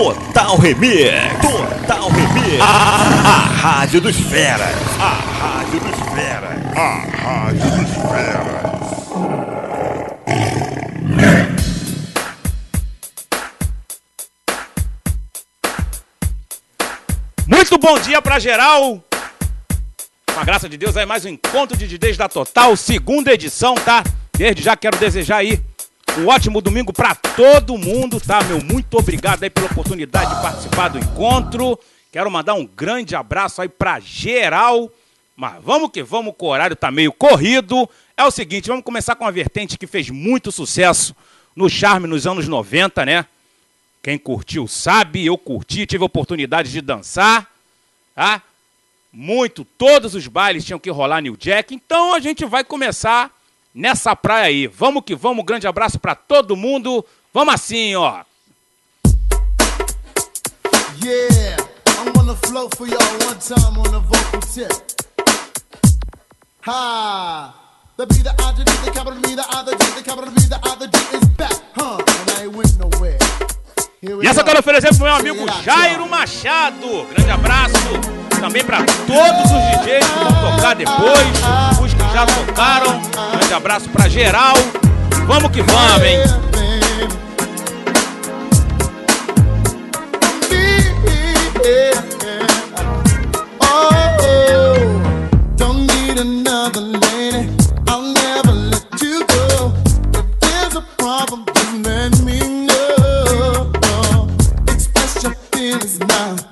Total Remix. Total Remix. A, a Rádio dos Feras. A Rádio dos Feras. A Rádio dos Feras. Muito bom dia pra geral. Com a graça de Deus, é mais um encontro de DJs da Total, segunda edição, tá? Desde já quero desejar aí um ótimo domingo pra todo mundo, tá, meu? Muito obrigado aí pela oportunidade de participar do encontro. Quero mandar um grande abraço aí pra geral. Mas vamos que vamos, que o horário tá meio corrido. É o seguinte, vamos começar com uma vertente que fez muito sucesso no Charme nos anos 90, né? Quem curtiu sabe, eu curti, tive a oportunidade de dançar, tá? Muito, todos os bailes tinham que rolar New Jack, então a gente vai começar nessa praia aí. Vamos que vamos, grande abraço pra todo mundo. Vamos assim, ó. Yeah, I'm on the flow for y'all one time on the vocal tip. Ha! The B, the I, the D, the capital B, the I, the G, the capital B, the I, the G is back, huh? And I ain't went nowhere. E essa eu quero oferecer pro meu amigo Jairo. Machado. Grande abraço. Também pra todos os DJs que vão tocar depois, os que já tocaram. Grande abraço pra geral. Vamos que vamos, hein? Problem, just let me know. Express your feelings now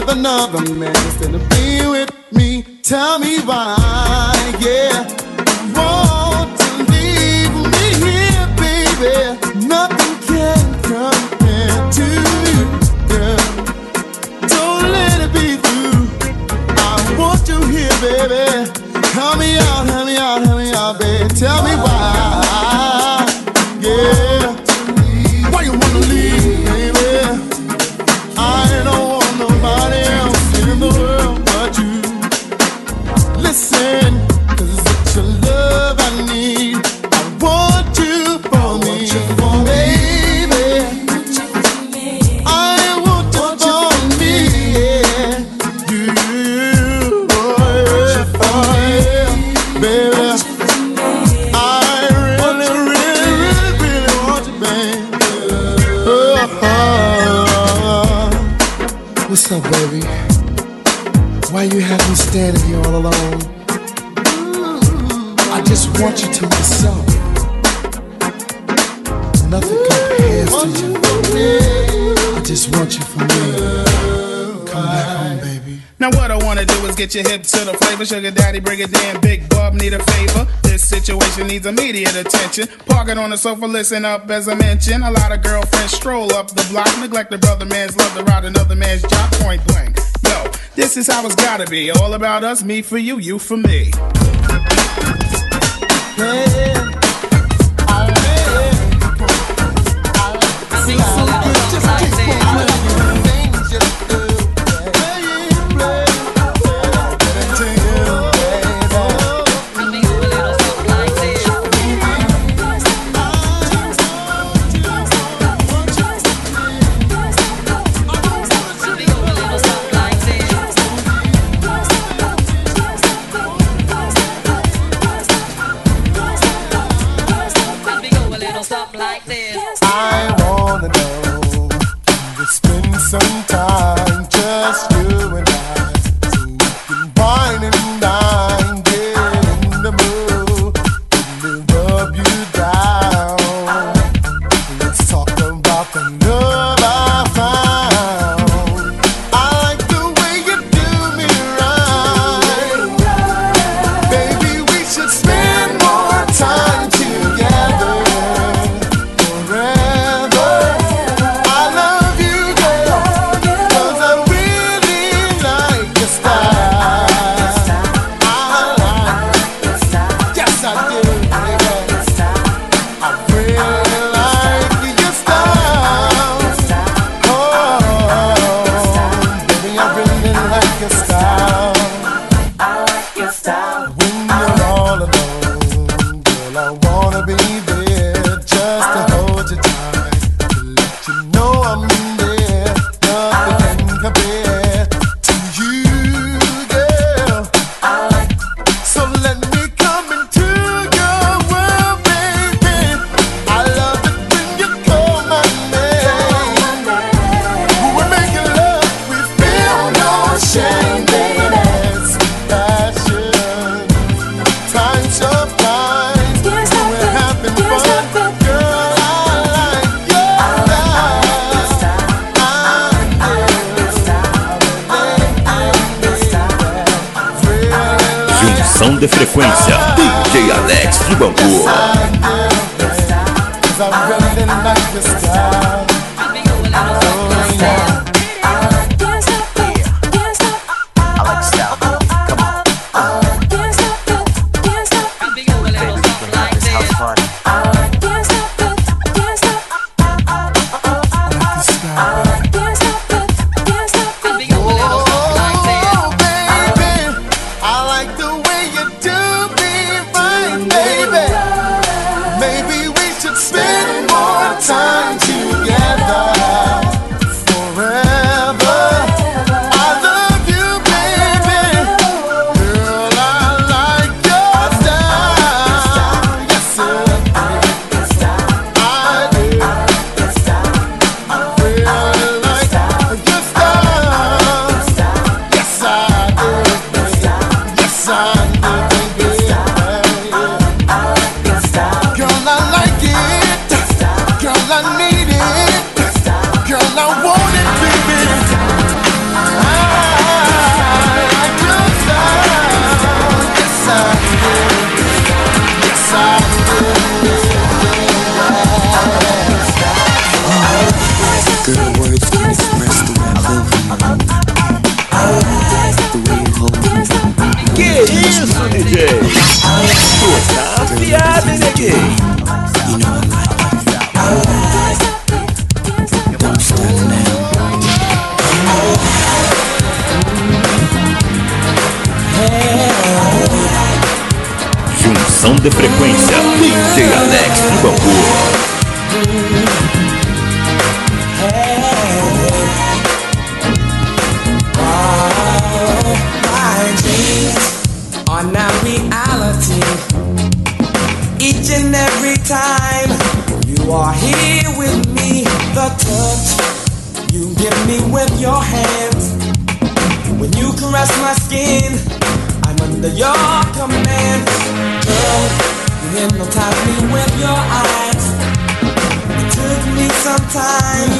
with another man instead of with me. Tell me why, standing here all alone? I just want you to myself. Nothing compares to you. I just want you for me. Come back home, baby. Now what I wanna do is get your hip to the flavor. Sugar daddy, bring it down. Big Bob need a favor. This situation needs immediate attention. Park it on the sofa, listen up as I mention. A lot of girlfriends stroll up the block, neglect the brother man's love to ride another man's job point blank. Yo, this is how it's gotta be. All about us, me for you, you for me. Tell sequência, DJ Alex do Bangu. Hypnotize me with your eyes. It took me some time.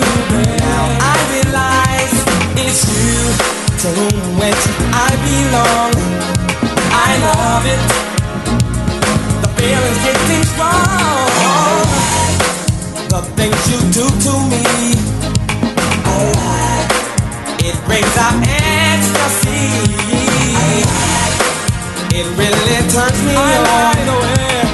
Now I realize it's you to whom which I belong. I love it. The feeling's getting strong. The things you do to me. It brings out ecstasy. It really turns me I on. Like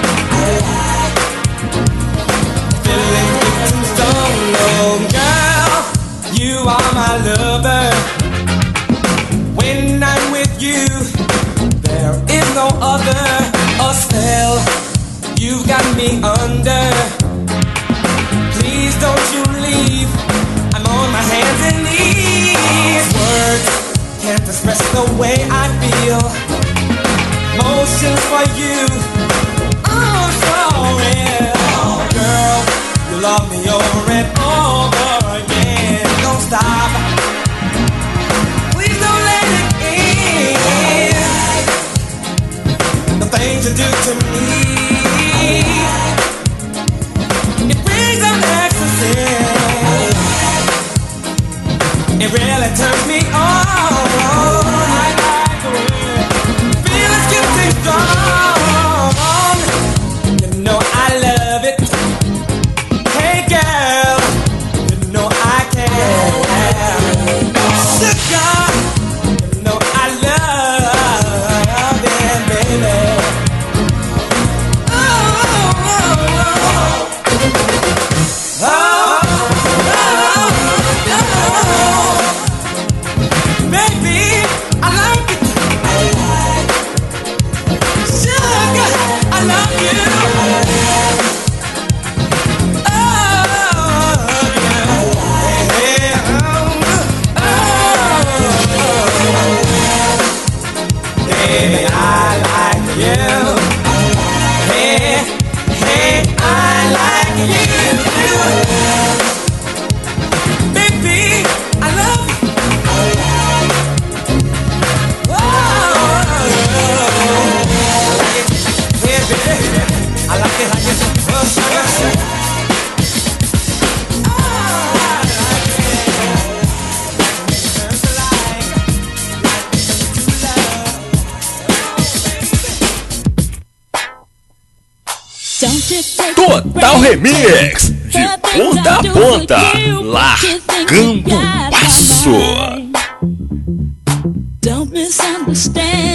You are my lover. When I'm with you, there is no other. A spell you've got me under. Please don't you leave. I'm on my hands and knees. Words can't express the way I feel emotions for you. Oh, so real. Girl, you love me over and over stop. Please don't let it end. The things you do to me. Total Remix, de ponta a ponta, largando o passo. Don't misunderstand.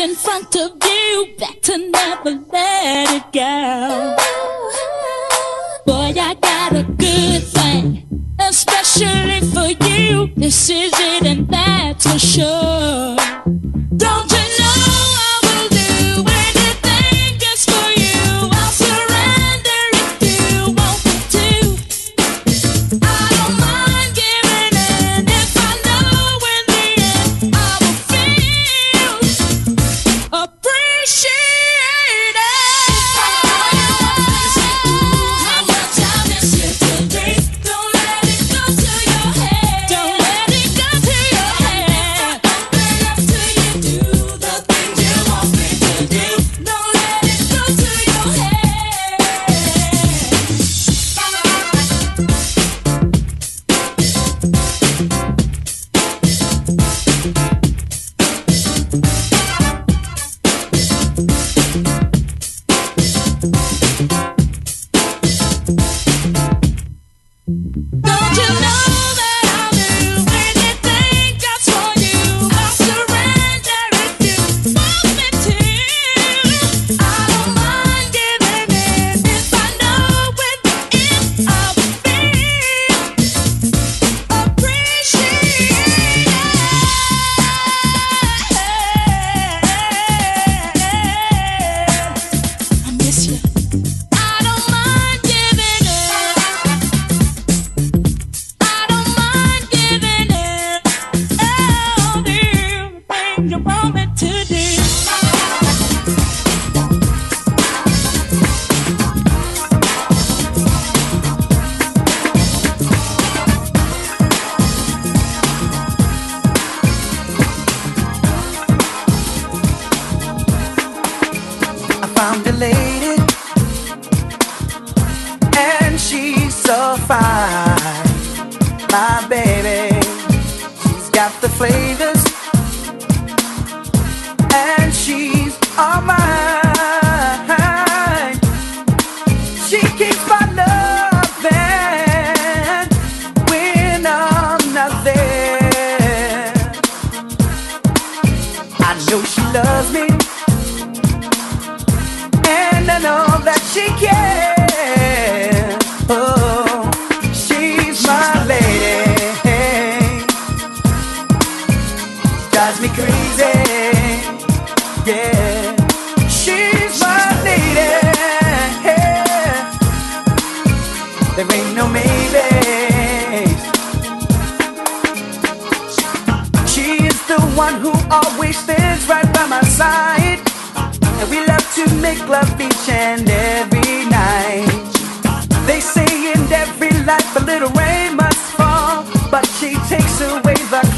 in front of you. Better never let it go. Boy, I got a good thing, especially for you. This is it, and that's for sure. Don't just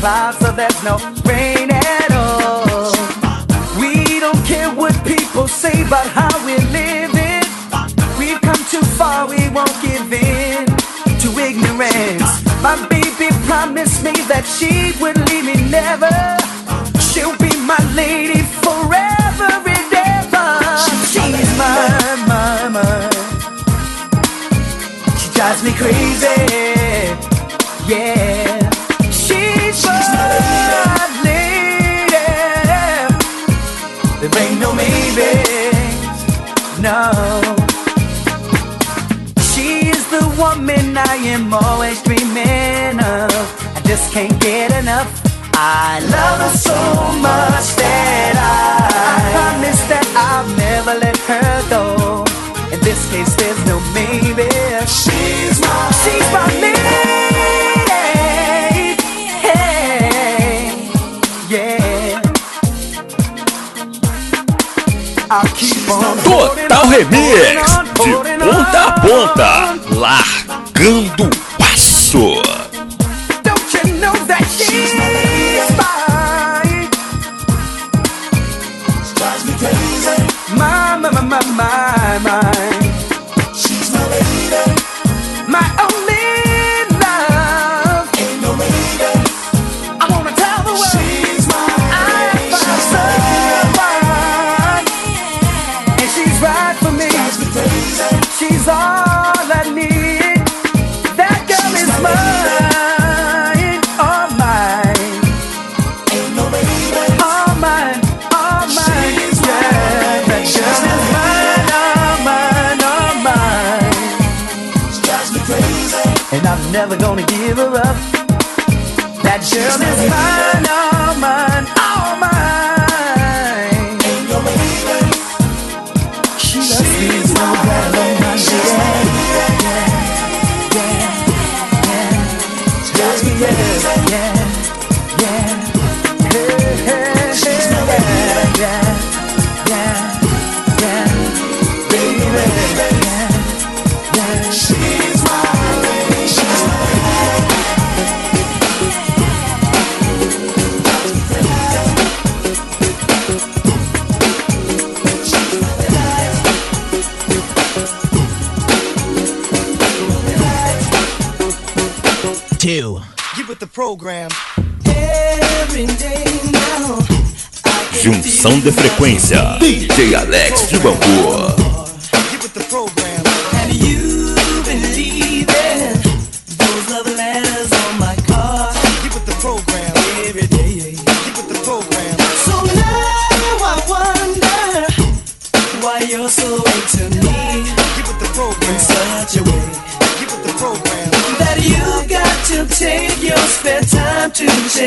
clouds, so there's no rain at all. We don't care what people say about how we're living. We've come too far, we won't give in to ignorance. My baby promised me that she would leave me never. She'll be my lady forever and ever. She's my mama. She drives me crazy. Yeah. baby. No. She is the woman I am always dreaming of. I just can't get enough. I love her so much that I, I promise that I'll never let her go. In this case, there's no maybe. She's my, she's my. Total Remix, de ponta a ponta, largando o passo. gonna give her up. That girl is mine. program. Junção de frequência. DJ Alex de Bangor.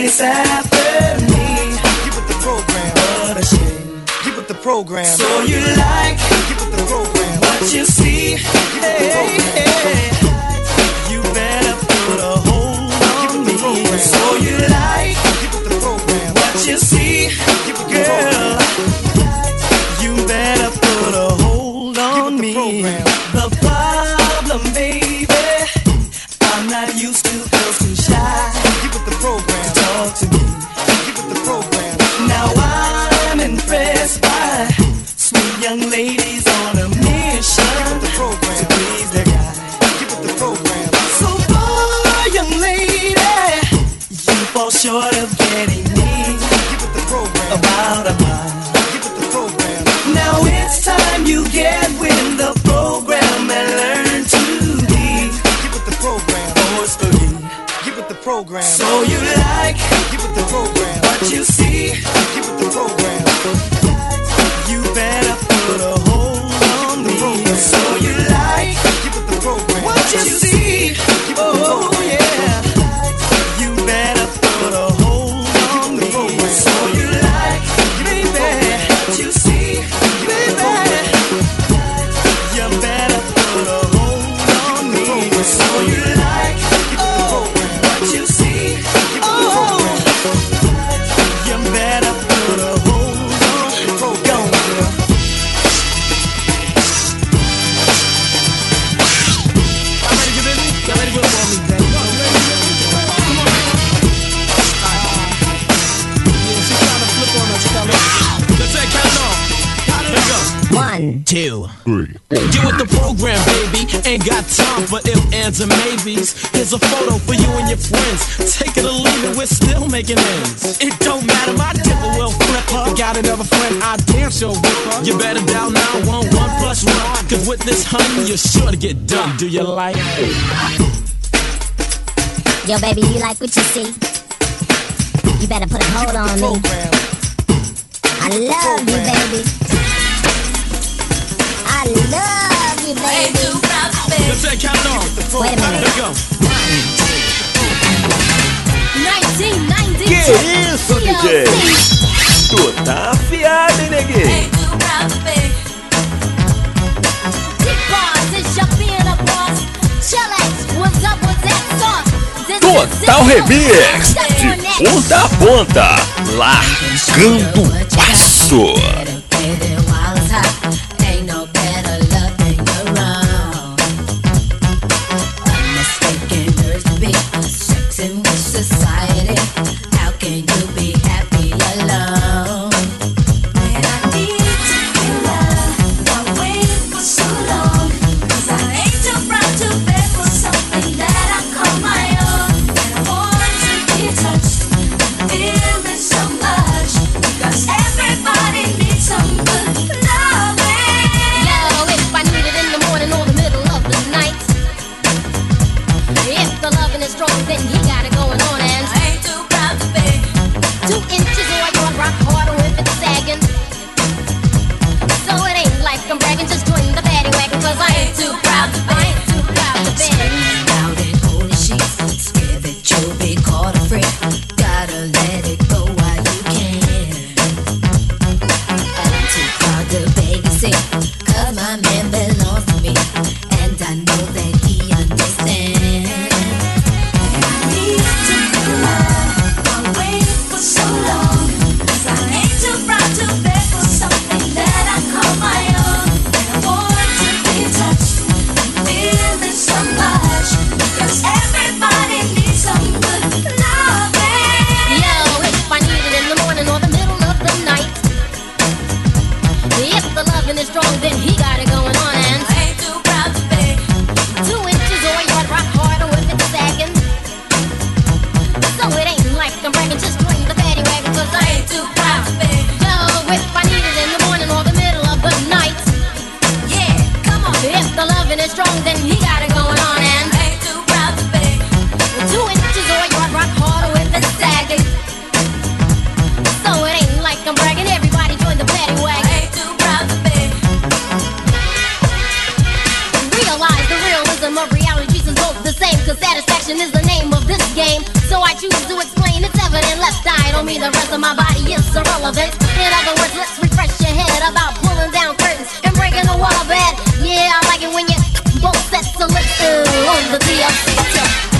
chase after me. Keep with the program. What a shame. With the program. So you like. Keep with the program. What you see. ain't got time for ill ands and maybes. Here's a photo for you and your friends. Take it or leave it, we're still making ends. It don't matter, my temper will flip her. Got another friend, I damn sure whip her. You better dial 911 plus one. Cause with this honey, you're sure to get done. Do you like it? Yo, baby, you like what you see? You better put a hold on me. I love you, baby. I love you, baby. say count on. Que isso, DJ? Tu tá afiado, hein, neguinho? Total Remix, de ponta a ponta, largando o passo. Satisfaction is the name of this game. So I choose to explain it's evident. Left eye don't mean the rest of my body is irrelevant. In other words, let's refresh your head about pulling down curtains and breaking the wall bed. Yeah, I like it when you both sets the lips on the DLC.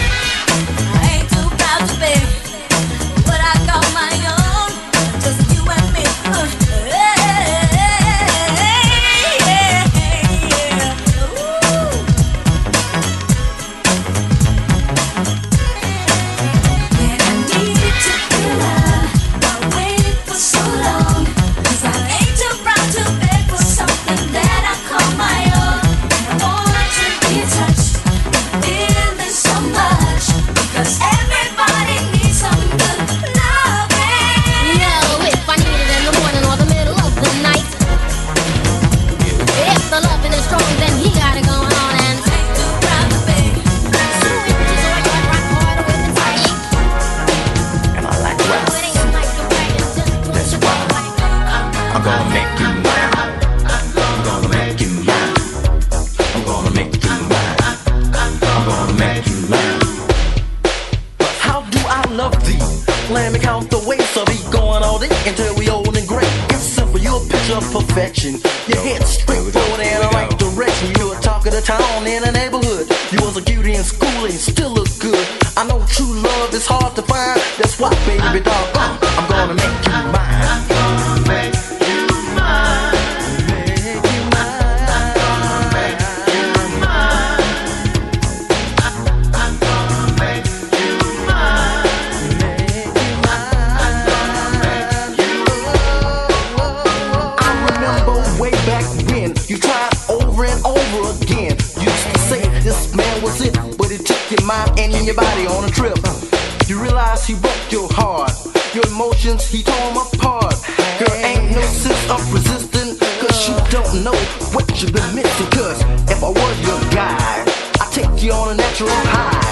emotions, he tore my apart. Girl, ain't no sense of resisting, cause you don't know what you've been missing. Cause if I was your guy, I'd take you on a natural high.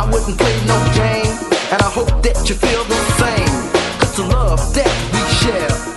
I wouldn't play no game, and I hope that you feel the same. Cause the love that we share.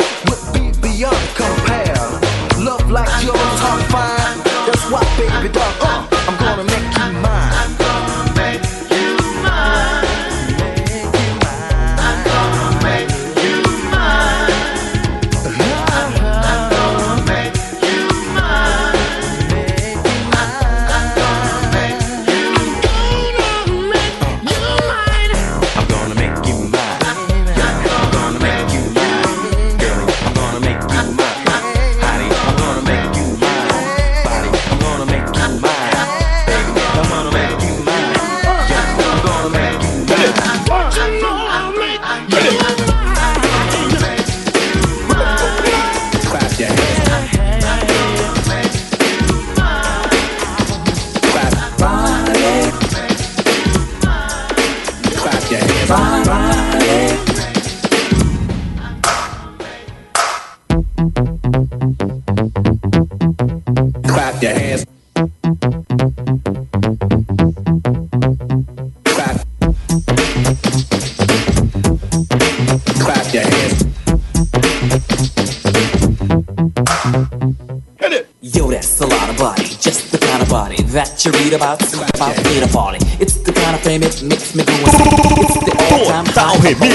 That you read about about in a party. It's the kind of fame it makes me insane. It's the all-time high. Remix.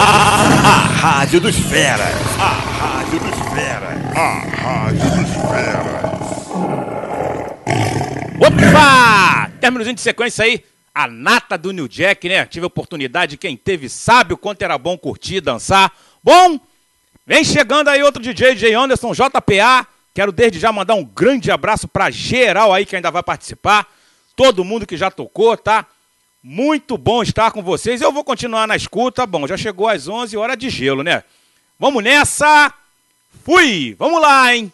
A, Rádio dos Feras. A Rádio dos Feras. A Rádio dos Feras. Opa! Términozinho de sequência aí. A nata do New Jack, né? Tive a oportunidade, quem teve sabe o quanto era bom curtir, dançar. Bom, vem chegando aí outro DJ, DJ Anderson, JPA. Quero desde já mandar um grande abraço pra geral aí que ainda vai participar. Todo mundo que já tocou, tá? Muito bom estar com vocês. Eu vou continuar na escuta. Bom, já chegou às 11 horas de gelo, né? Vamos nessa! Fui! Vamos lá, hein?